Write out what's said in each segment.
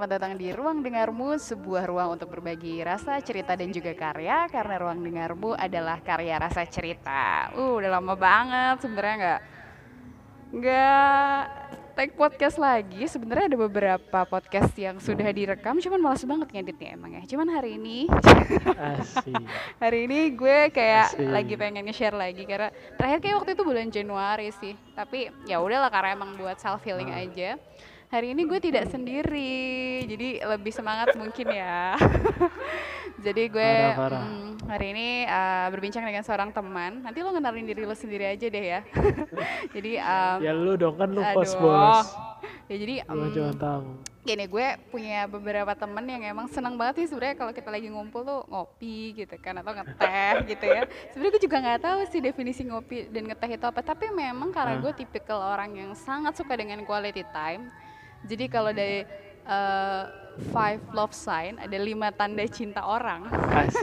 Selamat datang di Ruang Dengarmu, sebuah ruang untuk berbagi rasa, cerita, dan juga karya. Karena Ruang Dengarmu adalah karya rasa cerita. Uh, udah lama banget sebenarnya nggak nggak take podcast lagi. Sebenarnya ada beberapa podcast yang sudah direkam, cuman malas banget ngeditnya emang ya. Cuman hari ini, hari ini gue kayak Asik. lagi pengen nge-share lagi karena terakhir kayak waktu itu bulan Januari sih. Tapi ya udahlah karena emang buat self healing Ah. aja. Hari ini gue tidak sendiri, jadi lebih semangat mungkin ya. jadi gue Parah, parah. mm, hari ini uh, berbincang dengan seorang teman. Nanti lo kenalin diri lo sendiri aja deh ya. jadi um, Ya lu dong kan lu pos bos. Ya jadi um, cuma tamu. gini gue punya beberapa temen yang emang senang banget sih sebenarnya kalau kita lagi ngumpul tuh ngopi gitu kan atau ngeteh gitu ya sebenarnya gue juga nggak tahu sih definisi ngopi dan ngeteh itu apa tapi memang karena Hah? gue tipikal orang yang sangat suka dengan quality time jadi kalau dari uh, five love sign ada lima tanda cinta orang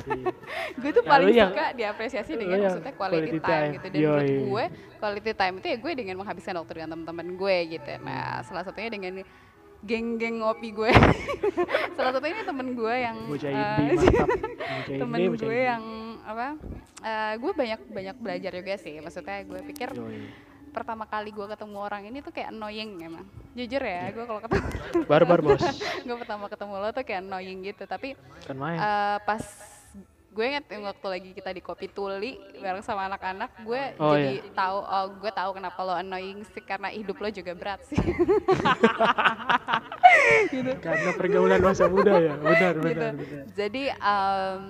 gue tuh Ya, paling yang- suka diapresiasi dengan maksudnya quality, quality time, time. gitu dan menurut Yoi. gue quality time itu ya gue dengan menghabiskan waktu dengan teman-teman gue gitu nah salah satunya dengan geng-geng ngopi gue salah satunya ini temen gue yang. Bocah temen gue yang apa eh, gue banyak banyak belajar juga sih maksudnya gue pikir Yoi. Pertama kali gue ketemu orang ini tuh kayak annoying emang jujur ya gue kalau ketemu Barbar bos. gue pertama ketemu lo tuh kayak annoying gitu tapi Kan. Eh, pas gue inget waktu lagi kita di kopi tuli bareng sama anak-anak gue Oh, jadi tahu oh gue tahu kenapa lo annoying sih karena hidup lo juga berat sih gitu Karena pergaulan masa muda ya. Benar gitu benar benar. jadi em,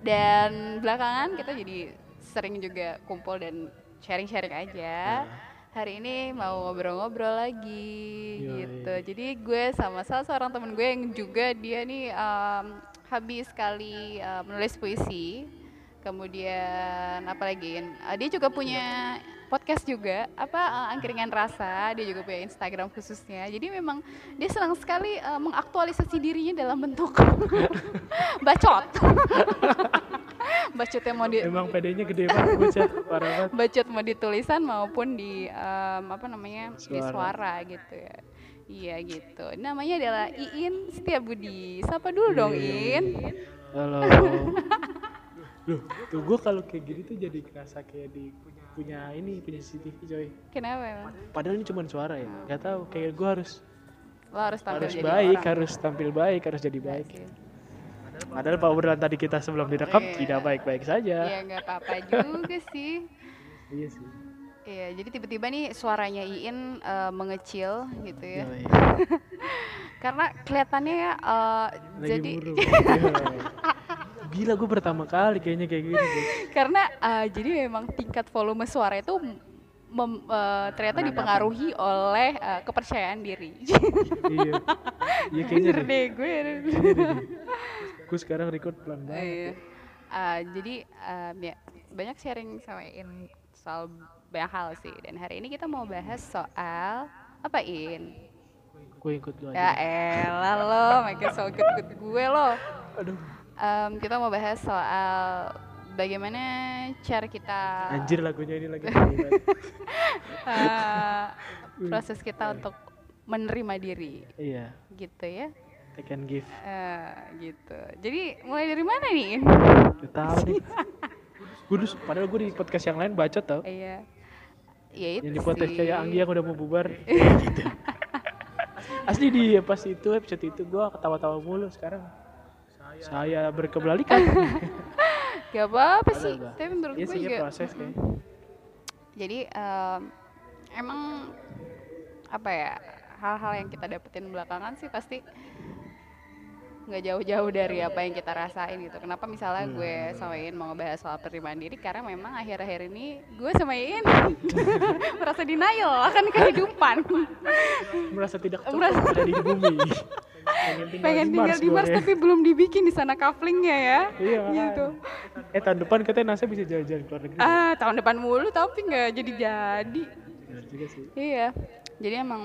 dan belakangan kita jadi sering juga kumpul dan sharing-sharing aja. Hari ini mau ngobrol-ngobrol lagi Yoi. gitu. Jadi gue sama salah seorang temen gue yang juga dia nih em, habis sekali eh, menulis puisi. Kemudian apa lagi? Eh, dia juga punya podcast juga. Apa eh, angkringan rasa dia juga punya Instagram khususnya. Jadi memang dia senang sekali eh, mengaktualisasi dirinya dalam bentuk bacot bacot yang mau di Emang PD-nya gede banget bocah. Parah banget. bacot mau di tulisan maupun di em, apa namanya di Suara. suara gitu ya iya gitu namanya adalah Iin Setiabudi sapa dulu dong Iya. In Halo. Loh, tuh gue kalau kayak gini tuh jadi kerasa kayak di punya, punya ini punya CCTV coy. kenapa emang Padahal ini cuma suara ya. Gak tahu kayak gue harus lo harus tampil harus jadi baik, orang harus tampil baik, harus jadi Iya baik. sih. Padahal Pak obrolan tadi kita sebelum direkam Iya. tidak baik-baik saja. Iya nggak apa-apa juga sih. Iya sih. Iya, jadi tiba-tiba nih suaranya Iin eh, mengecil gitu ya. Yoi. Karena kelihatannya ya eh, Lagi jadi. Iya. Gila gue pertama kali kayaknya kayak gini. guys. karena eh, jadi memang tingkat volume suara itu mem- eh, ternyata Menandakan. dipengaruhi oleh eh, kepercayaan diri. iya. Iya kayaknya deh. deh gue. Gue sekarang record pelan banget. Iya. Eh, jadi em, ya banyak sharing sama Iin soal banyak hal sih. Dan hari ini kita mau bahas soal apa In? Gue ikut lu Ya elah lo, makin so good gue lo. Aduh. Em, kita mau bahas soal bagaimana cara kita Anjir lagunya ini lagi. eh, proses kita untuk menerima diri iya. gitu ya. Take and give. Eh, gitu. Jadi mulai dari mana nih? Gak tahu nih. Gue padahal gue di podcast yang lain bacot tau. Iya. Ya itu Yang di podcast kayak Anggi yang udah mau bubar. gitu. Asli di pas itu episode itu gue ketawa-tawa mulu sekarang. Saya berkebalikan. Gak apa-apa sih. Bah. Tapi menurut Iya gue juga. ya proses kayak. Jadi em, emang apa ya hal-hal yang kita dapetin belakangan sih pasti nggak jauh-jauh dari apa yang kita rasain gitu. Kenapa misalnya Hmm. gue sama Iin mau ngebahas soal penerimaan diri karena memang akhir-akhir ini gue sama Iin merasa denial akan kehidupan. Merasa tidak cukup Merasa- ada di bumi. Pengen tinggal Pengen di tinggal Mars di Mars gue, ya. tapi belum dibikin di sana kaflingnya ya. Iya Gitu. Eh tahun depan katanya NASA bisa jalan-jalan ke luar negeri. Ah tahun depan mulu tapi nggak jadi-jadi. Benar juga sih. Iya, jadi emang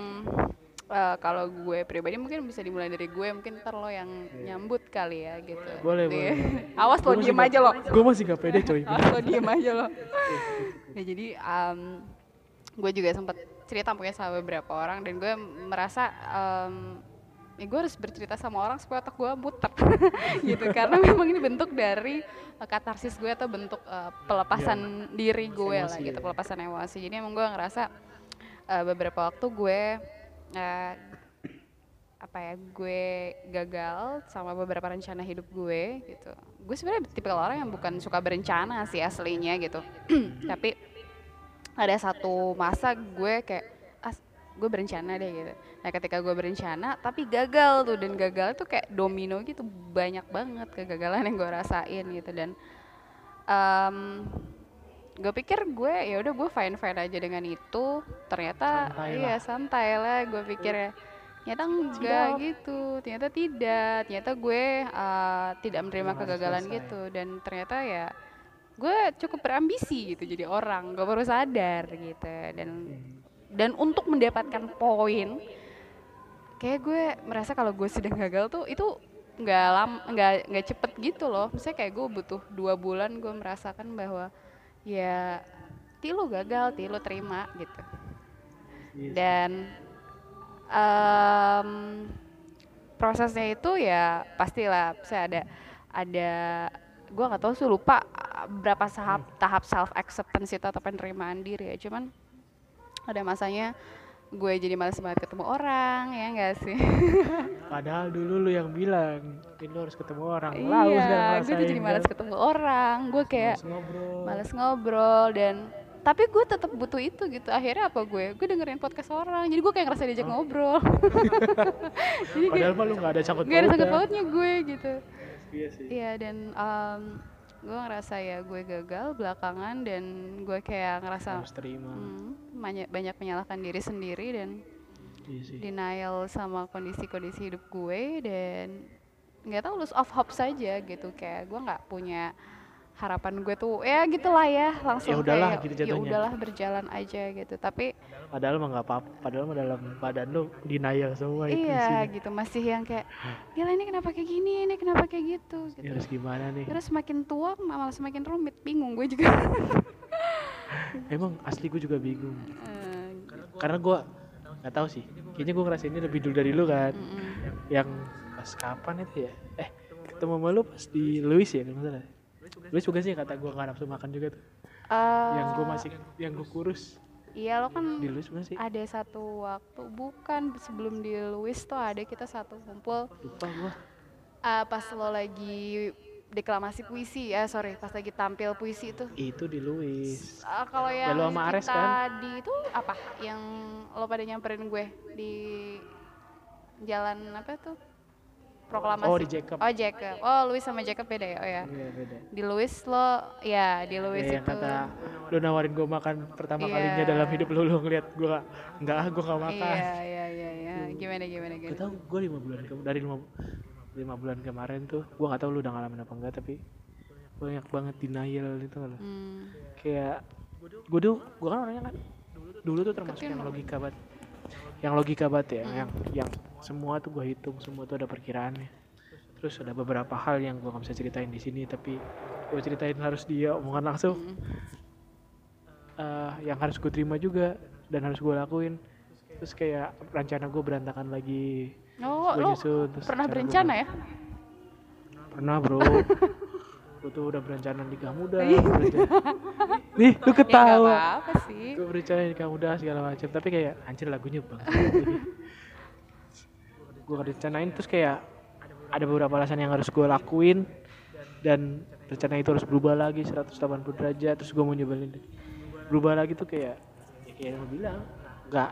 eh, kalau gue pribadi mungkin bisa dimulai dari gue, mungkin ntar lo yang nyambut kali ya gitu. Iya. Boleh, Iya. boleh. Awas lo diem aja lo. Gue masih gak pede coy. Awas lo diem aja lo. ya jadi em, gue juga sempat cerita mungkin sama beberapa orang dan gue merasa em, ya gue harus bercerita sama orang supaya otak gue muter gitu karena memang ini bentuk dari uh, katarsis gue atau bentuk uh, pelepasan diri gue lah gitu ya. pelepasan emosi jadi emang gue ngerasa uh, beberapa waktu gue uh, apa ya gue gagal sama beberapa rencana hidup gue gitu. Gue sebenarnya tipe orang yang bukan suka berencana sih aslinya gitu. Tapi ada satu masa gue kayak as gue berencana deh gitu. Nah ketika gue berencana tapi gagal tuh dan gagal tuh kayak domino gitu banyak banget kegagalan yang gue rasain gitu. Dan em, gue pikir gue ya udah gue fine fine aja dengan itu. Ternyata Santai iya lah. santai lah gue pikir ya. Ternyata enggak gitu. Ternyata tidak. Ternyata gue uh, tidak menerima kegagalan selesai. gitu. Dan ternyata ya gue cukup berambisi gitu jadi orang. Gue baru sadar gitu. Dan dan untuk mendapatkan poin kayak gue merasa kalau gue sedang gagal tuh itu nggak lam nggak nggak cepet gitu loh. Misalnya kayak gue butuh dua bulan gue merasakan bahwa ya ti lu gagal ti lu terima gitu. Iya. Dan em, prosesnya itu ya pastilah saya ada ada gue nggak tahu sih lupa berapa tahap tahap self acceptance itu atau penerimaan diri ya. Cuman ada masanya gue jadi males banget ketemu orang ya enggak sih Padahal dulu lu yang bilang, ini lu harus ketemu orang. Sekarang iya gue jadi males kan. ketemu orang gue kayak Males ngobrol. males ngobrol dan tapi gue tetap butuh itu gitu akhirnya apa gue gue dengerin podcast orang jadi gue kayak ngerasa diajak ngobrol jadi kayak Padahal mah lu gak ada sangkut gak ada sangkut pautnya. gue gitu Iya sih. iya dan em, gue ngerasa ya gue gagal belakangan dan gue kayak ngerasa Harus terima. hmm, banyak banyak menyalahkan diri sendiri dan Iya sih. denial sama kondisi-kondisi hidup gue dan nggak tahu lose of hope saja gitu kayak gue nggak punya harapan gue tuh ya gitulah ya langsung Ya udahlah kayak gitu ya jatuhnya." udahlah berjalan aja gitu tapi Padahal mah gak apa-apa. Padahal mah dalam badan lu denial semua itu iya gitu masih yang kayak gila ini kenapa kayak gini ini kenapa kayak gitu Ya gitu harus gimana nih? terus semakin tua malah semakin rumit bingung gue juga Emang asli gue juga bingung. Eh, Karena gue gak tahu sih. Kayaknya gue ngerasain ini lebih dulu dari lu kan. mm-mm. Yang pas kapan itu ya? Eh ketemu sama lu pas di Louis ya kalau nggak salah. Louis bukan sih kata gue gak nafsu makan juga tuh. yang gue masih yang gue kurus iya lo kan di Louis bukan sih? ada satu waktu bukan sebelum di Louis tuh ada kita satu kumpul Lupa gue. uh, pas lo lagi deklamasi puisi ya sorry pas lagi tampil puisi itu Itu di Louis. Uh, kalau yang lo sama Ares kita kan? di itu apa yang lo pada nyamperin gue di jalan apa tuh proklamasi Oh di Jacob. oh Jacob oh Louis sama Jacob beda ya oh ya Iya beda. di Louis lo ya di Louis Ya, yang itu kata lu nawarin gue makan pertama Iya. kalinya dalam hidup lu lu ngeliat gue enggak ah gue gak makan. iya iya iya iya gimana gimana Gue gimana tau gue lima bulan ke, dari lima, lima bulan kemarin tuh gue gak tahu lu udah ngalamin apa enggak tapi banyak banget denial itu kan hmm. kayak gue tuh gue kan orangnya kan dulu tuh termasuk yang logika banget yang logika banget ya yang yang semua tuh gue hitung semua tuh ada perkiraannya. Terus ada beberapa hal yang gue gak bisa ceritain di sini tapi gue ceritain harus dia omongan langsung. Eh, yang harus gue terima juga dan harus gue lakuin. Terus kayak rencana gue berantakan lagi. Oh Gua lo nyusun, terus pernah cara gua berencana ya? Pernah bro. Gue tuh udah berencana nikah muda Iya. berencana- nih lu ya ketawa. apa-apa sih. Gue nikah muda segala macam tapi kayak anjir lagunya bang gue rencanain terus kayak ada beberapa alasan yang harus gue lakuin dan rencana itu harus berubah lagi 180 derajat terus gue mau nyobain berubah lagi tuh kayak ya kayak yang bilang nggak.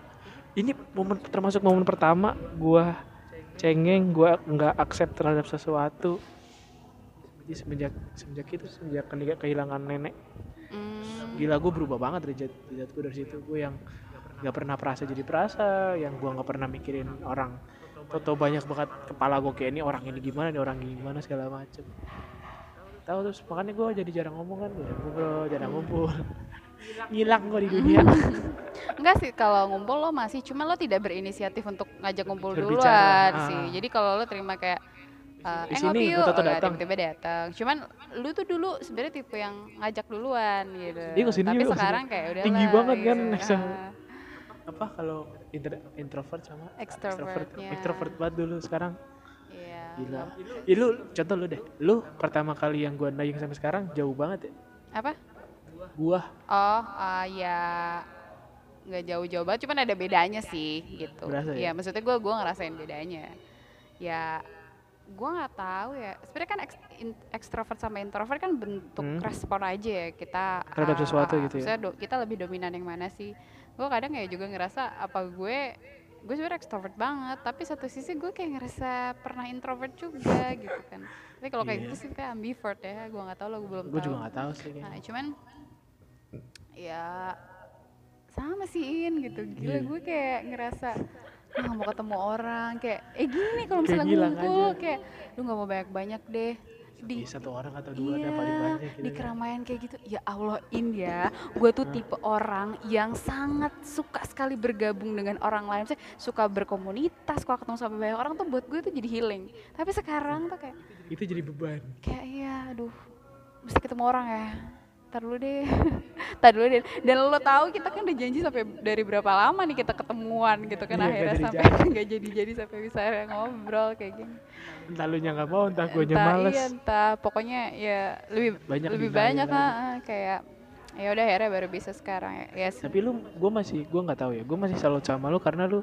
Ini momen termasuk momen pertama gue cengeng gue nggak accept terhadap sesuatu. Jadi semenjak semenjak itu semenjak kehilangan- kehilangan nenek gila gue berubah banget derajat derajat gue dari situ. Gue yang nggak pernah perasa jadi perasa yang gue nggak pernah mikirin orang Toto banyak banget kepala gue kayak ini orang ini gimana ini orang ini gimana segala macem. Tahu terus makanya gue jadi jarang ngomong kan jarang ngobrol jarang ngumpul. Ngilang gue di dunia. Enggak sih kalau ngumpul lo masih cuma lo tidak berinisiatif untuk ngajak ngumpul Berbicara, duluan ah. sih jadi kalau lo terima kayak uh, Di eh ngopi sini, yuk oh, ya, datang. tiba-tiba datang cuman lu tuh dulu sebenarnya tipe yang ngajak duluan gitu Iya, ke sini tapi yuk, sekarang ke sini. kayak udah Tinggi banget kan, gitu. Ah. apa kalau inter- introvert sama Extrovertnya. extrovert banget dulu sekarang Iya. gila ya, lu contoh lu deh lu pertama kali yang gua naying sampai sekarang jauh banget ya Apa? gua Oh, ah, ya nggak jauh-jauh banget, cuman ada bedanya sih gitu. Berasa ya? Iya, maksudnya gue gua ngerasain bedanya. Ya, gue nggak tahu ya. Sebenarnya kan in- ekstrovert sama introvert kan bentuk Hmm. respon aja ya kita Terhadap ah, sesuatu gitu ya? do- kita lebih dominan yang mana sih? Gue kadang ya juga ngerasa apa gue gue sebenarnya ekstrovert banget, tapi satu sisi gue kayak ngerasa pernah introvert juga gitu kan. Tapi kalau kayak Iya. gitu sih kayak ambivert ya, gue nggak tahu lo gue belum tahu. juga nggak tahu sih kayaknya. Nah, cuman ya sama sih In gitu. Gila Iya. gue kayak ngerasa gak mau ketemu orang kayak eh gini kalau Kayak misalnya ngilang ngumpul aja. kayak lu gak mau banyak-banyak deh. Di Iya, satu orang atau dua iya, ada paling banyak gitu di kan. keramaian kayak gitu. Ya Allah in ya gue tuh tipe orang yang sangat suka sekali bergabung dengan orang lain. Maksudnya suka berkomunitas suka ketemu sama banyak orang tuh buat gue tuh jadi healing. Tapi sekarang tuh kayak itu jadi beban. Kayak iya aduh mesti ketemu orang ya ntar dulu deh. Ntar dulu deh. Dan lo tahu kita kan udah janji sampai dari berapa lama nih kita ketemuan gitu kan. Iya, akhirnya sampai nggak jadi jadi sampai bisa ngobrol kayak gini. Entah lu nya nggak mau entah gue nya entah males iya entah. Pokoknya ya lebih Banyak lebih banyak lah. ah, kayak ya udah akhirnya baru bisa sekarang ya, ya sih. tapi lu gue masih gue nggak tahu ya. Gue masih salut sama lu karena lu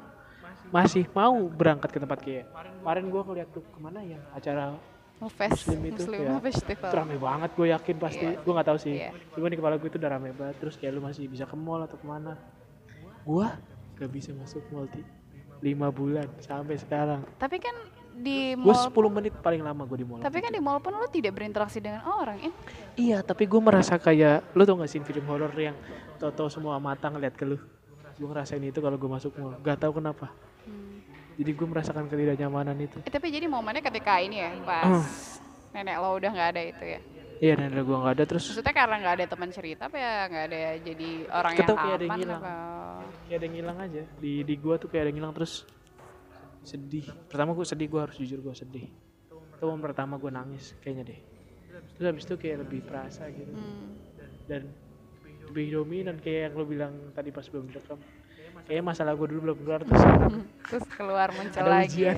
masih mau berangkat ke tempat kayak. Kemarin gue ngeliat tuh ke mana ya? Acara Ngefest Muslim itu Muslim ya. Festival. itu rame banget gue yakin pasti. Iya. gue nggak tahu sih. Iya. cuma di kepala gue itu udah rame banget. Terus kayak lu masih bisa ke mall atau ke mana. Gue gak bisa masuk mall di lima bulan sampai sekarang. Tapi kan di gue mall 10 menit paling lama gue di mall tapi kan di mall pun lo tidak berinteraksi dengan orang in iya tapi gue merasa kayak lu tau gak sih film horor yang tau-tau semua mata ngeliat ke lu? Gue ngerasain itu kalau gue masuk mall. Gak tahu kenapa. Hmm. Jadi gue merasakan ketidaknyamanan itu. Eh, tapi jadi momennya ketika ini ya pas Hmm. nenek lo udah nggak ada itu ya? Iya dan gue gak ada terus maksudnya karena nggak ada teman cerita apa ya nggak ada jadi orang Kita yang kayak ada yang hilang. apa? Kayak ada yang hilang aja. Di di gue tuh kayak ada yang hilang terus sedih. Pertama gue sedih gue harus jujur gue sedih. Itu momen pertama gue nangis kayaknya deh. Terus habis itu kayak lebih perasa gitu. Hmm. dan lebih dominan kayak yang lo bilang tadi pas belum direkam kayaknya masalah gue dulu belum keluar terus sekarang terus keluar muncul lagi ya.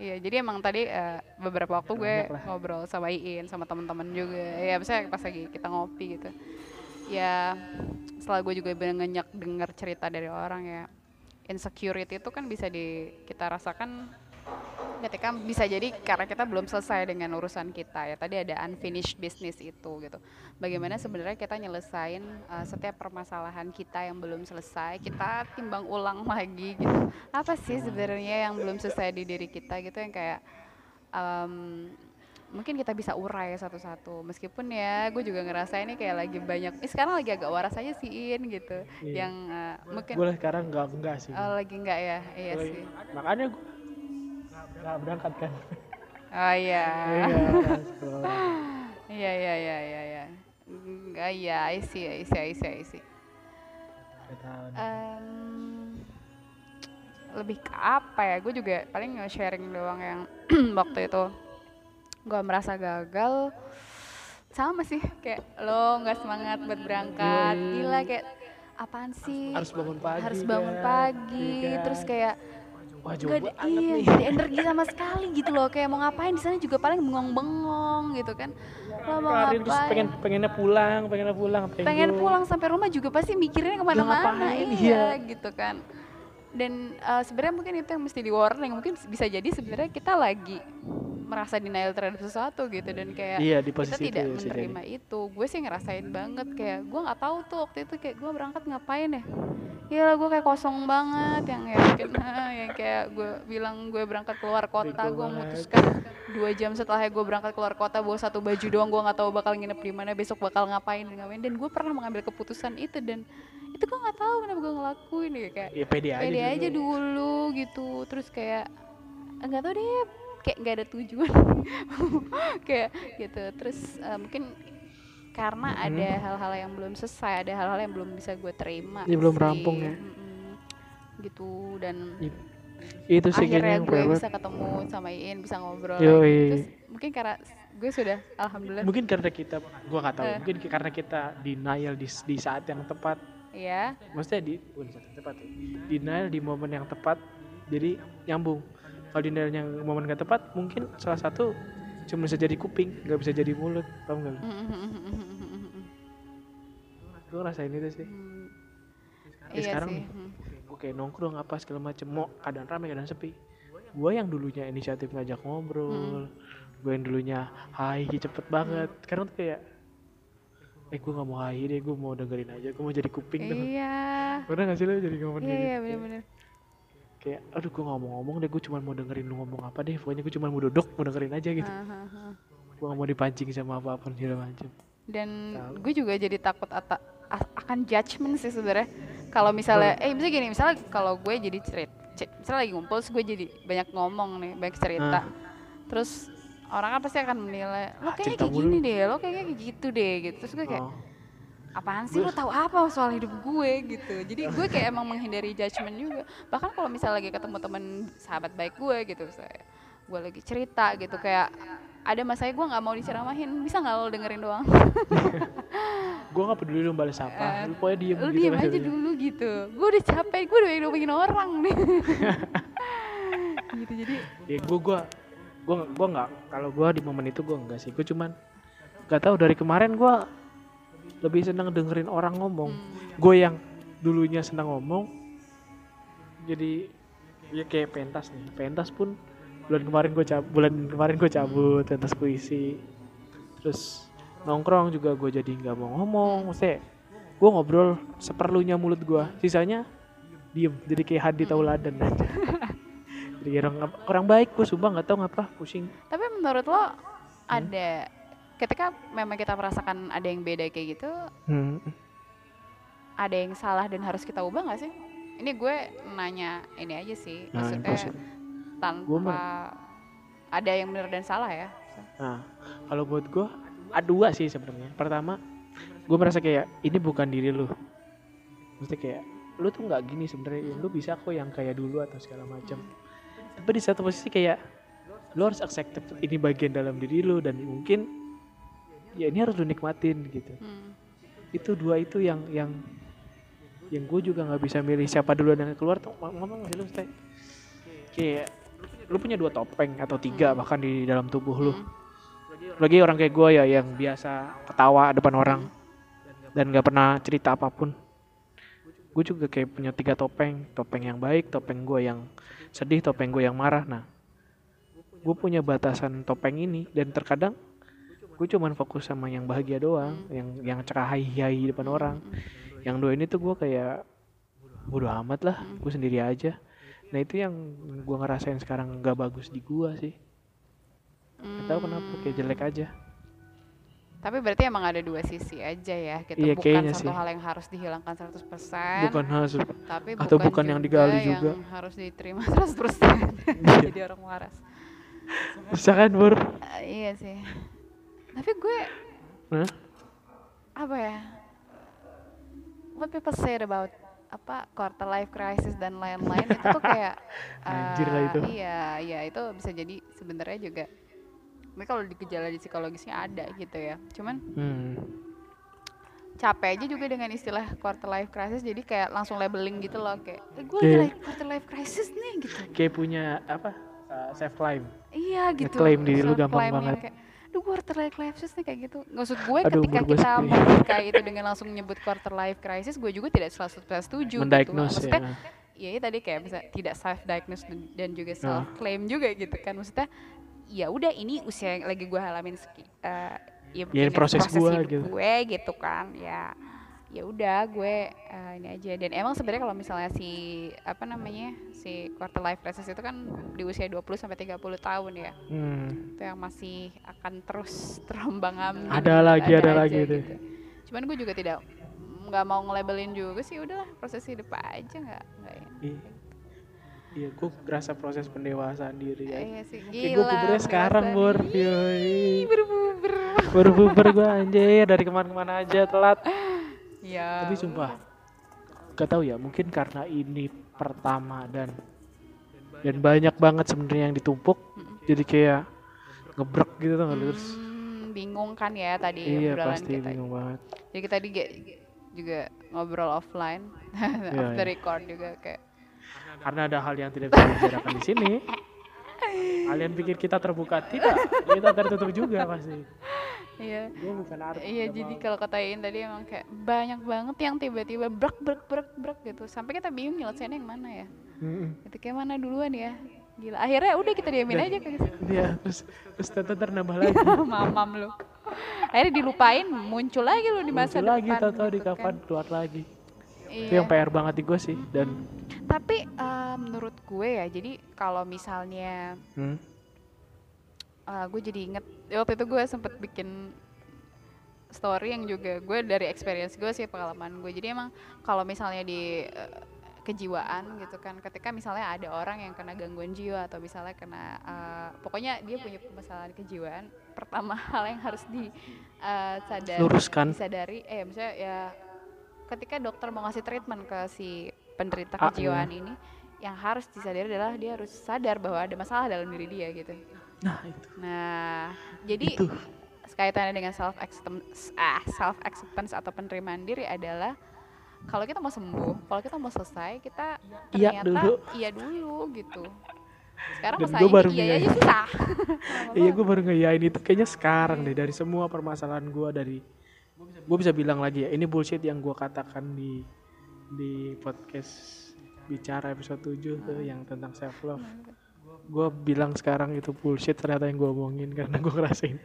Iya, jadi emang tadi eh, beberapa waktu gue ngobrol sama Iin, sama teman-teman juga. Ya, misalnya pas lagi kita ngopi gitu. Ya, setelah gue juga banyak dengar cerita dari orang ya, insecurity itu kan bisa di kita rasakan ketika bisa jadi karena kita belum selesai dengan urusan kita ya. Tadi ada unfinished business itu gitu. Bagaimana sebenarnya kita nyelesain eh, setiap permasalahan kita yang belum selesai, kita timbang ulang lagi gitu. Apa sih sebenarnya yang belum selesai di diri kita gitu yang kayak em, mungkin kita bisa urai satu-satu meskipun ya gue juga ngerasa ini kayak lagi banyak eh, sekarang lagi agak waras aja sih In gitu Iya. yang eh, mungkin gue sekarang enggak enggak sih oh, lagi enggak ya iya Lagi- sih makanya gue nggak berangkat kan oh iya iya. Iya iya iya iya iya. Iya, I see, I see, I see, I see. Nggak tahu nih. Em, lebih ke apa ya? Gue juga paling sharing doang yang waktu itu gue merasa gagal sama sih kayak lo nggak semangat buat berangkat Yoi. gila kayak apaan sih harus bangun pagi harus bangun kan? pagi Iya kan? terus kayak wah Gak ada, iya, nih ada energi sama sekali gitu loh. Kayak mau ngapain di sana juga paling bengong-bengong gitu kan. Lo mau Karin terus pengen pengennya pulang pengennya pulang pengen pulang sampai rumah juga pasti mikirnya ke mana-mana iya iya. gitu kan. Dan eh, sebenarnya mungkin itu yang mesti di warning mungkin bisa jadi sebenarnya kita lagi merasa denial terhadap sesuatu gitu dan kayak iya di kita posisi tidak itu ya, bisa jadi. menerima itu. Gue sih ngerasain banget kayak gue nggak tahu tuh waktu itu kayak gue berangkat ngapain ya. Iya gue kayak kosong banget yang ya mungkin yang kayak gue bilang gue berangkat keluar kota gue memutuskan dua jam setelahnya gue berangkat keluar kota bawa satu baju doang gue nggak tahu bakal nginep di mana besok bakal ngapain dan ngapain. Dan gue pernah mengambil keputusan itu dan itu gue nggak tahu kenapa gue ngelakuin ya kayak ya pede aja pede dulu. aja dulu gitu. Terus kayak nggak tahu deh kayak nggak ada tujuan kayak gitu terus eh, mungkin karena Hmm. ada hal-hal yang belum selesai ada hal-hal yang belum bisa gue terima Ini belum sih. rampung ya? Gitu dan itu sih akhirnya yang gue private. bisa ketemu sama Iin bisa ngobrol Yoi. terus mungkin karena gue sudah alhamdulillah mungkin karena kita gua nggak tahu Eh. mungkin karena kita denial di, di saat yang tepat ya maksudnya di bukan di saat yang tepat ya denial di momen yang tepat jadi nyambung kalau yang momen yang tepat mungkin salah satu cuma bisa jadi kuping nggak bisa jadi mulut paham nggak lu? gue ngerasain itu sih. Hmm, Ya, iya sekarang sih nih. Hmm. gue kayak nongkrong apa segala macem mau keadaan ramai keadaan sepi. Gue yang dulunya inisiatif ngajak ngobrol gue yang dulunya hai cepet banget. Sekarang tuh kayak eh gue gak mau hai deh gue mau dengerin aja gue mau jadi kuping. Iya. Pernah gak sih lo jadi ngomong iya iya gitu? Kayak aduh gue gak mau ngomong deh gue cuma mau dengerin lu ngomong apa deh pokoknya gue cuma mau duduk mau dengerin aja gitu Hahaha. gue gak mau dipancing sama apa-apa segala macem dan Tahu. gue juga jadi takut ata- akan judgement sih sebenarnya kalau misalnya eh misalnya gini misalnya kalau gue jadi cerita misalnya lagi ngumpul gue jadi banyak ngomong nih banyak cerita Ah. terus orang kan pasti akan menilai lo Ah, kayaknya kayak gini mulu." deh lo kayaknya kayak gitu deh gitu terus gue kayak oh. Apaan sih lo tahu apa soal hidup gue gitu. Jadi gue kayak emang menghindari judgement juga. Bahkan kalau misalnya lagi ketemu temen sahabat baik gue gitu saya gue lagi cerita gitu kayak ada masanya gue nggak mau diceramahin. Bisa nggak lo dengerin doang? Gue gak peduli lu balas apa. Lu pokoknya diem lu gitu diem aja jadinya. dulu gitu. Gue udah capek gue udah ngomongin orang nih. Gitu jadi ya gue gue gue gue nggak kalau gue di momen itu gue enggak sih. Gue cuman nggak tahu dari kemarin gue lebih seneng dengerin orang ngomong. Hmm, gue yang dulunya senang ngomong jadi ya kayak pentas nih. Pentas pun bulan kemarin gue cabut bulan kemarin gue cabut pentas puisi. Terus nongkrong juga gue jadi nggak mau ngomong. Maksudnya gue ngobrol seperlunya mulut gue sisanya diem jadi kayak hadi tauladan. Aja jadi orang orang baik gue sumpah nggak tahu ngapa pusing. Tapi menurut lo ada ketika memang kita merasakan ada yang beda kayak gitu hmm. ada yang salah dan harus kita ubah nggak sih ini gue nanya ini aja sih nah, maksudnya impossible. tanpa ada yang benar dan salah ya Nah, kalau buat gue ada dua sih sebenarnya. Pertama, gue merasa kayak ini bukan diri lu. Mesti kayak lu tuh nggak gini sebenarnya. Lu bisa kok yang kayak dulu atau segala macam. Tapi di satu posisi kayak lu harus accept ini bagian dalam diri lu dan mungkin ya ini harus lu nikmatin gitu. Hmm. Itu dua itu yang yang yang gue juga nggak bisa milih siapa duluan yang keluar. Tuh ngomong nggak sih lu kayak lu punya dua topeng atau tiga bahkan di dalam tubuh lu. Hmm. lagi orang kayak gue ya yang biasa ketawa depan orang dan gak pernah cerita apa pun. Gue juga kayak punya tiga topeng. Topeng yang baik topeng gue yang sedih topeng gue yang marah. Nah gue punya batasan topeng ini dan terkadang gue cuman fokus sama yang bahagia doang yang yang cerah hai depan orang yang dua ini tuh gue kayak bodo amat lah gue sendiri aja nah itu yang gue ngerasain sekarang gak bagus di gue sih Gak tahu kenapa kayak jelek aja Tapi berarti emang ada dua sisi aja ya gitu. Iya, bukan satu sih. hal yang harus dihilangkan 100%. bukan harus tapi atau bukan, bukan yang digali yang juga. harus diterima 100%. Iya. Jadi orang waras. bisa kan bur Eh, iya sih. Tapi gue Hah? apa ya? What people say about apa quarter life crisis dan lain-lain itu tuh kayak Anjir lah eh, itu. Iya, iya itu bisa jadi sebenarnya juga tapi kalau di gejala di psikologisnya ada gitu ya. Cuman hmm. capek aja juga dengan istilah quarter life crisis jadi kayak langsung labeling gitu loh kayak eh, gue Iya. lagi quarter life crisis nih gitu kayak punya apa uh, self claim iya gitu Ngeklaim diri lu gampang banget. kayak, Duh quarter life crisis nih kayak gitu Maksud gue Aduh, ketika kita segini. memakai itu dengan langsung nyebut quarter life crisis Gue juga tidak selalu setuju gitu mendiagnose Maksudnya ya ya itu tadi kayak bisa tidak self diagnose dan juga Nah. self claim juga gitu kan maksudnya ya udah ini usia yang lagi gue alamin seki, eh, ya, Ya, proses gua hidup gitu. gue gitu kan ya ya udah gue eh, ini aja dan emang sebenarnya kalau misalnya si apa namanya si quarter life crisis itu kan di usia 20 sampai 30 tahun ya hmm. itu yang masih akan terus terombang ambing Ada lagi, ada aja lagi gitu. deh. cuman gue juga tidak nggak mau ngelabelin juga sih udahlah proses hidup aja nggak nggak ya Iya. Iya, gue berasa proses pendewasaan diri ya. Iya sih, gila. gue sekarang, Bor. berbuber. Baru puber gue anjir dari ke mana-mana aja telat. Ya. Tapi sumpah, gak tahu ya, mungkin karena ini pertama dan dan banyak banget sebenarnya yang ditumpuk, jadi kayak ngebrek gitu tuh terus. Hmm, bingung kan ya tadi Iya pasti kita. bingung banget. Jadi kita di juga ngobrol offline off the iya. record juga kayak karena ada hal yang tidak bisa dibicarakan di sini kalian pikir kita terbuka tidak kita tertutup juga pasti iya. Gue bukan artis Iya jadi kalau kata Iin tadi emang kayak banyak banget yang tiba-tiba brek brek brek brek gitu. Sampai kita bingung nyelesainnya yang mana ya? Itu kayak mana duluan ya? Gila akhirnya udah kita diamin Dan- aja kayak gitu. dia terus terus ntar nambah lagi. Mamam lu. Akhirnya dilupain muncul lagi lu di masa muncul lagi depan tau-tau di gitu kan. kapan? Keluar lagi. Itu iya. yang PR banget di gue sih dan tapi eh, menurut gue ya jadi kalau misalnya hmm, gue jadi inget waktu itu gue sempet bikin story yang juga gue dari experience gue sih pengalaman gue jadi emang kalau misalnya di eh, kejiwaan gitu kan ketika misalnya ada orang yang kena gangguan jiwa atau misalnya kena eh, pokoknya dia punya permasalahan kejiwaan pertama hal yang harus di eh, sadar luruskan. disadari eh misalnya ya ketika dokter mau ngasih treatment ke si penderita Ah, kejiwaan ini yang harus disadari adalah dia harus sadar bahwa ada masalah dalam diri dia gitu nah itu. Nah, jadi itu. kaitannya dengan self acceptance ah, self acceptance atau penerimaan diri adalah kalau kita mau sembuh, kalau kita mau selesai, kita Iya ternyata dulu. iya dulu gitu. Sekarang Dan gua baru iya aja susah. iya gue baru ngeyain itu kayaknya sekarang deh dari semua permasalahan gue dari gue bisa bilang lagi ya ini bullshit yang gue katakan di di podcast bicara episode 7 tuh yang tentang self love gue bilang sekarang itu bullshit ternyata yang gue omongin karena gue ngerasain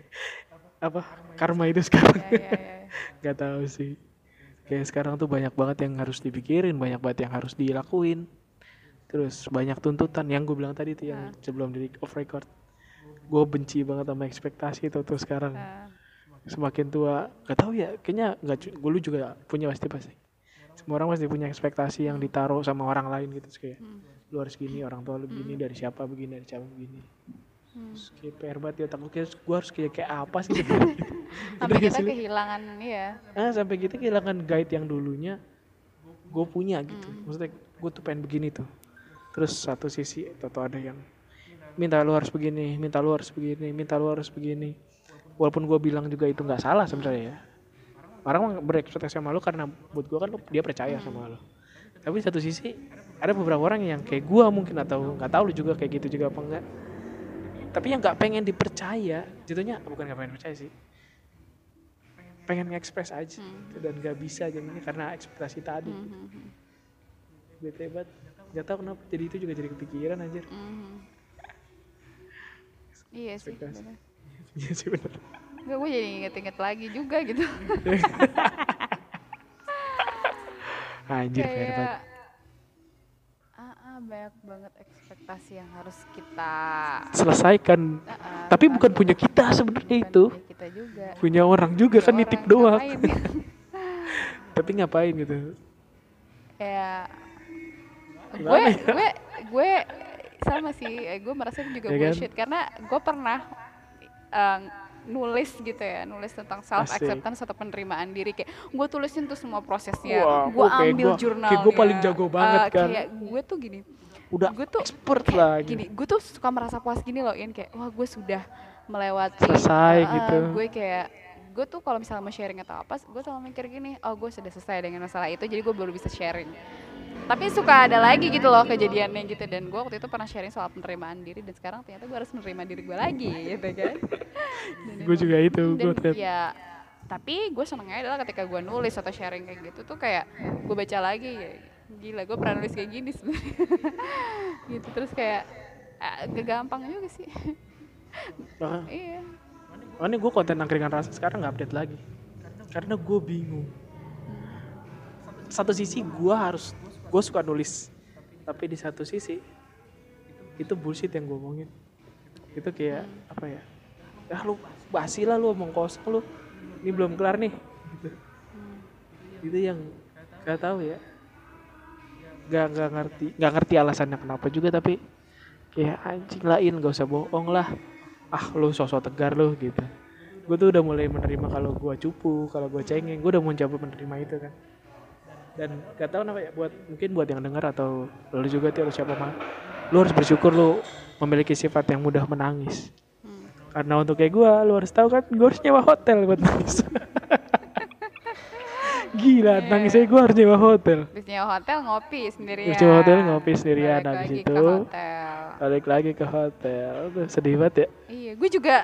apa karma itu sekarang. Ya, ya, ya. nggak tahu sih. Kayak sekarang tuh banyak banget yang harus dipikirin banyak banget yang harus dilakuin. Terus banyak tuntutan yang gue bilang tadi tuh yang sebelum di off record. Gue benci banget sama ekspektasi itu tuh sekarang. Nah, semakin tua gak tahu ya kayaknya nggak gue lu juga punya pasti pasti. Semua orang pasti punya ekspektasi yang ditaruh sama orang lain gitu kayak hmm, lu harus gini orang tua lu begini dari siapa begini dari siapa begini. Hmm. Terus kayak PR banget otak gue kayak gue harus kayak kayak apa sih? Gitu. Sampai kita kehilangan ya. ah sampai kita kehilangan guide yang dulunya gue punya gitu. Hmm. maksudnya gue tuh pengen begini tuh. Terus satu sisi atau ada yang minta lu harus begini minta lu harus begini minta lu harus begini. Walaupun gue bilang juga itu nggak salah sebenarnya ya. Orang berekspektasi sama lu karena buat gue kan lu- dia percaya sama lu. Tapi satu sisi ada beberapa orang yang kayak gue mungkin atau nggak tahu lu juga kayak gitu juga apa enggak. Tapi yang nggak pengen dipercaya jatuhnya bukan nggak pengen percaya sih. Pengen ngekspres aja Hmm. dan nggak bisa jadinya karena ekspektasi tadi. Hmm, hmm, hmm, bete banget. Nggak tahu kenapa jadi itu juga jadi kepikiran anjir. Hmm. Iya sih. Iya sih bener. Enggak, gue jadi inget-inget lagi juga gitu. anjir kayak banyak banget ekspektasi yang harus kita selesaikan. Ah, ah, tapi bukan punya kita sebenarnya itu. punya kita juga. Punya orang juga kan Orang, nitip doang. ngapain? tapi ngapain gitu? Kayak gue ya? gue gue sama sih. Eh, gue merasa juga Ya kan? bullshit. Karena gue pernah eh, nulis gitu ya nulis tentang self acceptance atau penerimaan diri kayak gue tulisin tuh semua prosesnya gue kok kayak ambil gua- jurnal kayak gua paling jago banget kan. kayak gue tuh gini udah gue tuh expert lah gitu. gini gue tuh suka merasa puas gini loh in kayak wah gue sudah melewati Selesai Ah, gitu. gue kayak gue tuh kalau misalnya mau sharing atau apa gue selalu mikir gini oh gue sudah selesai dengan masalah itu jadi gue baru bisa sharing tapi suka ada lagi gitu loh kejadiannya gitu. Dan gue waktu itu pernah sharing soal penerimaan diri. Dan sekarang ternyata gue harus menerima diri gue lagi gitu kan. Gue juga itu gue ya tapi gue senengnya adalah ketika gue nulis atau sharing kayak gitu tuh kayak gue baca lagi. Ya gila gue pernah nulis kayak gini sebenarnya. Gitu terus kayak ah, gak gampang juga sih. Iya. Oh ini gue konten angkringan rasa sekarang nggak update lagi. Karena gue bingung. Satu sisi gue harus gue suka nulis tapi di satu sisi itu bullshit yang gue omongin. Itu kayak apa ya ya lu basi lah lu omong kosong lu ini belum kelar nih. Gitu. itu yang gak tahu ya. Gak gak ngerti gak ngerti alasannya kenapa juga tapi kayak anjing lain gak usah bohong lah. Ah lu sosok tegar lu gitu. Gue tuh udah mulai menerima kalau gue cupu kalau gue cengeng gue udah mau coba menerima itu kan dan gak tahu kenapa ya buat mungkin buat yang dengar atau lu juga atau siapa mah lu harus bersyukur lu memiliki sifat yang mudah menangis Hmm. karena untuk kayak gue lu harus tahu kan gue harus nyewa hotel buat nangis Gila, Iya. nangis aja gue harus nyewa hotel. Habis nyewa hotel ngopi sendirian. Habis nyewa hotel ngopi sendirian, Balik habis lagi itu. Balik lagi ke hotel. Aduh, sedih banget ya. Iya, gue juga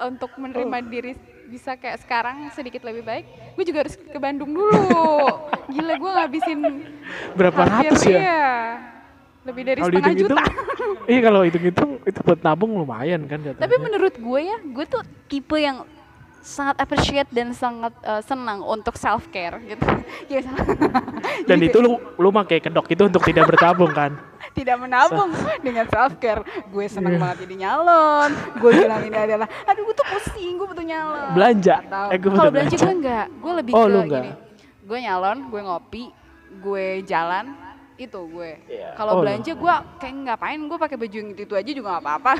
untuk menerima diri bisa kayak sekarang sedikit lebih baik, gue juga harus ke Bandung dulu. Gila, gue ngabisin Berapa ratus ya? Iya, lebih dari Kalau setengah juta. iya kalau hitung-hitung itu buat nabung lumayan kan katanya. Tapi menurut gue ya, gue tuh tipe yang sangat appreciate dan sangat eh, senang untuk self care gitu. Ya, salah. Dan itu lu lu pakai kedok itu untuk tidak bertabung kan? Tidak menabung dengan self care. Gue senang Iya. banget jadi nyalon. Gue bilang ini adalah, aduh gue tuh pusing, gue butuh nyalon. Belanja. Atau- Eh, Kalau belanja belanja. gue enggak, gue lebih Oh, ke gini. Gue nyalon, gue ngopi, gue jalan, itu gue. Iya. Kalau Oh, belanja gue kayak ngapain, gue pakai baju yang itu, itu aja juga gak apa-apa.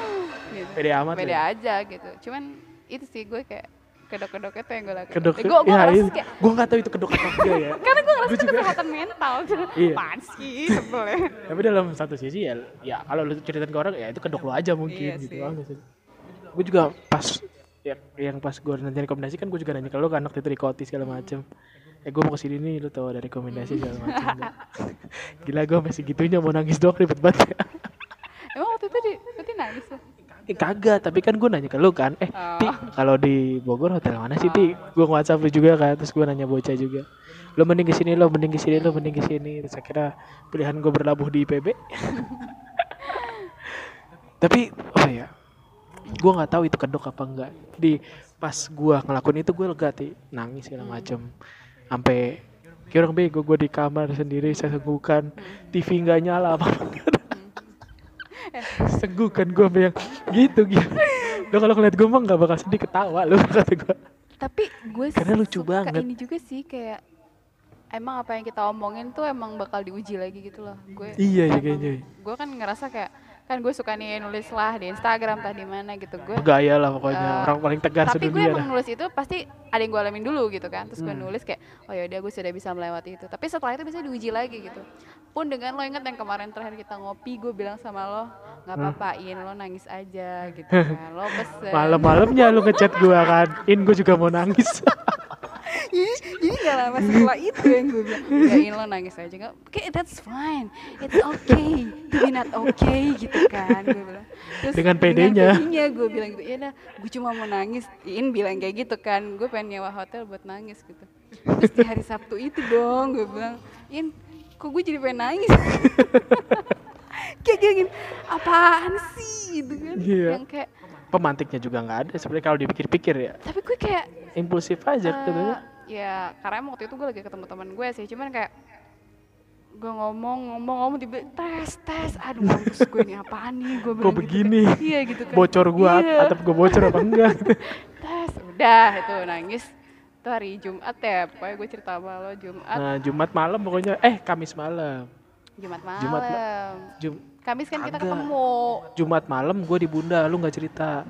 gitu. Pede amat Pede ya? aja gitu. Cuman itu sih gue kayak kedok-kedok itu yang gue lakuin. Kedok. gue gue ya, ngerasa ini. kayak Gua nggak tahu itu kedok apa enggak ya. karena gue ngerasa juga. kesehatan mental Iya. apaan sih sebel ya Tapi dalam satu sisi ya, ya kalau lu ceritain ke orang ya itu kedok lu aja mungkin Iya gitu sih. Gue juga pas ya, yang pas gue nanti rekomendasi kan gue juga nanya ke lu kan waktu itu di Koti segala macem. Eh gue mau ke sini nih lu tau ada rekomendasi segala macem. nggak? Gila gue masih gitunya mau nangis doang ribet banget. emang waktu itu di berarti nangis lo Eh kagak, tapi kan gue nanya ke lu kan, eh Oh. Ti, kalau di Bogor hotel mana sih Ti? Gue WhatsApp lu juga kan, terus gue nanya bocah juga. Lo mending ke sini, lo mending ke sini, lo mending ke sini. Terus akhirnya pilihan gue berlabuh di IPB. tapi apa ya? Gue nggak tahu itu kedok apa enggak. Di pas gue ngelakuin itu gue lega Ti, nangis segala macem. Sampai kayak orang bego gue di kamar sendiri saya senggukan TV nggak nyala apa senggukan gue yang gitu gitu lo kalau ngeliat gue mah nggak bakal sedih ketawa lo kata gue tapi gue Karena lucu suka banget. ini juga sih kayak emang apa yang kita omongin tuh emang bakal diuji lagi gitu loh gue Iya emang- kayaknya. gue kan ngerasa kayak kan gue suka nih nulis lah di Instagram tadi mana gitu. Gue gaya lah pokoknya Eh, orang paling tegar tapi gue emang lah nulis itu pasti ada yang gue alamin dulu gitu kan. Terus gue Hmm. nulis kayak oh yaudah gue sudah bisa melewati itu. Tapi setelah itu bisa diuji lagi gitu. Pun dengan lo inget yang kemarin terakhir kita ngopi gue bilang sama lo nggak apa-apa in lo nangis aja gitu kan. Lo pesen. Malam-malamnya lu ngechat gue kan in gue juga mau nangis jadi jadi gak lama setelah itu yang gue bilang. Ya in lo nangis aja nggak. Oke that's fine. It's okay to be not okay gitu kan gue bilang. Terus Dengan pedenya. pedenya gue bilang gitu ya gue cuma mau nangis. In bilang kayak gitu kan gue pengen nyewa hotel buat nangis gitu. Terus di hari Sabtu itu dong gue bilang in kok gue jadi pengen nangis? Kayak gini apaan sih? Gitu kan. Iya. yang kayak pemantiknya juga nggak ada sebenarnya kalau dipikir-pikir ya. Tapi gue kayak impulsif aja Eh, katanya ya karena emang waktu itu gue lagi ketemu teman gue sih cuman kayak gue ngomong ngomong ngomong tiba tes tes aduh mampus gue ini apaan nih? Gue kok gitu begini? Kan. iya gitu kan. Bocor gua Iya. atap gua bocor apa enggak? Tes udah itu nangis. Itu hari Jumat ya pokoknya gue cerita sama lo Jumat. Nah Jumat malam pokoknya. Eh Kamis malam. Jumat malam. Jumat Jum Kamis kan kita Kagak. ketemu. Jumat malam gue di Bunda lu nggak cerita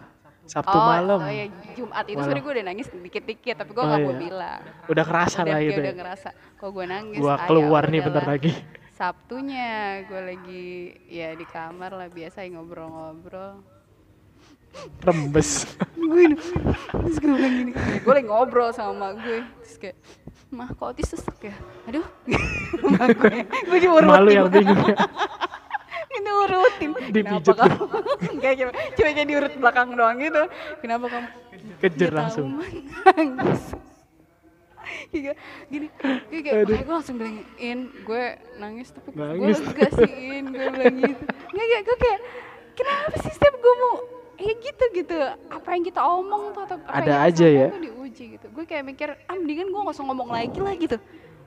Sabtu oh, malam oh ya Jumat itu sebenernya gue udah nangis dikit-dikit tapi gue Oh, gak iya. mau bilang udah kerasa udah, lah itu udah ya. ngerasa kok gue nangis ya keluar nih bentar lagi Sabtunya gue lagi ya di kamar lah biasa ngobrol-ngobrol. rembes gue terus gue bilang gini, gue lagi ngobrol sama mak gue, terus kayak, mah kok otis sesek ya? Aduh, mak gue, gue diurutin. malu yang bingung ya Ini urutin. Dipijet Kenapa kamu? Enggak, cuma, cuma kayak diurut belakang doang gitu. Kenapa kamu? kejer langsung nangis. Kayak gini, kayak, kayak Aduh. makanya gue langsung bilang, In, gue nangis tapi gue Nangis. lega sih, In, gue bilang gitu. Nggak, kayak gue kayak, kenapa sih setiap gue mau ya gitu gitu apa yang kita omong tuh atau apa Ada yang aja ya. tuh diuji gitu gue kayak mikir ah mendingan gue nggak usah ngomong lagi lah gitu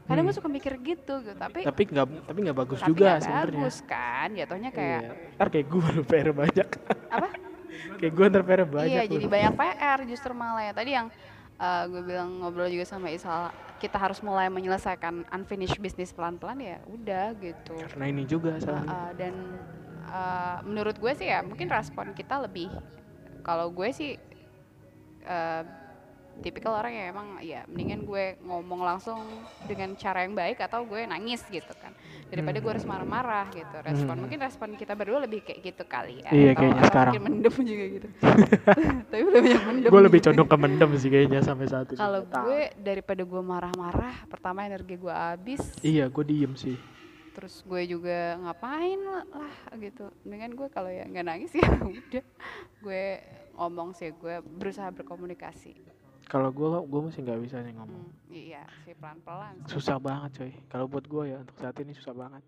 kadang gue suka mikir gitu gitu. Tapi Hmm. tapi nggak tapi nggak bagus tapi juga sebenarnya. bagus kan? Jatuhnya kayak Iya. ntar kayak gue PR banyak. Apa? Kayak gue ntar PR banyak iya lu. jadi banyak PR justru malah ya. Tadi yang eh, gue bilang ngobrol juga sama Isal kita harus mulai menyelesaikan unfinished business pelan-pelan ya udah gitu. Karena ini juga salahnya Uh, dan uh, menurut gue sih ya mungkin respon kita lebih kalau gue sih uh, tipikal orang yang emang ya mendingan gue ngomong langsung dengan cara yang baik atau gue nangis gitu kan. Daripada gue Hmm. harus marah-marah gitu respon. Hmm. mungkin respon kita berdua lebih kayak gitu kali ya. Iya, Atau kayaknya atau sekarang. mungkin mendem juga gitu. Tapi lebih banyak mendem gue lebih gitu. condong ke mendem sih kayaknya sampai saat ini. Kalau gue daripada gue marah-marah pertama energi gue habis. Iya gue diem sih. Terus gue juga ngapain lah gitu. Dengan gue kalau ya nggak nangis ya udah. Gue ngomong sih gue berusaha berkomunikasi kalau gue gue masih nggak bisa nih ngomong. Hmm, iya sih pelan-pelan sih. susah banget coy. Kalau buat gue ya untuk saat ini susah banget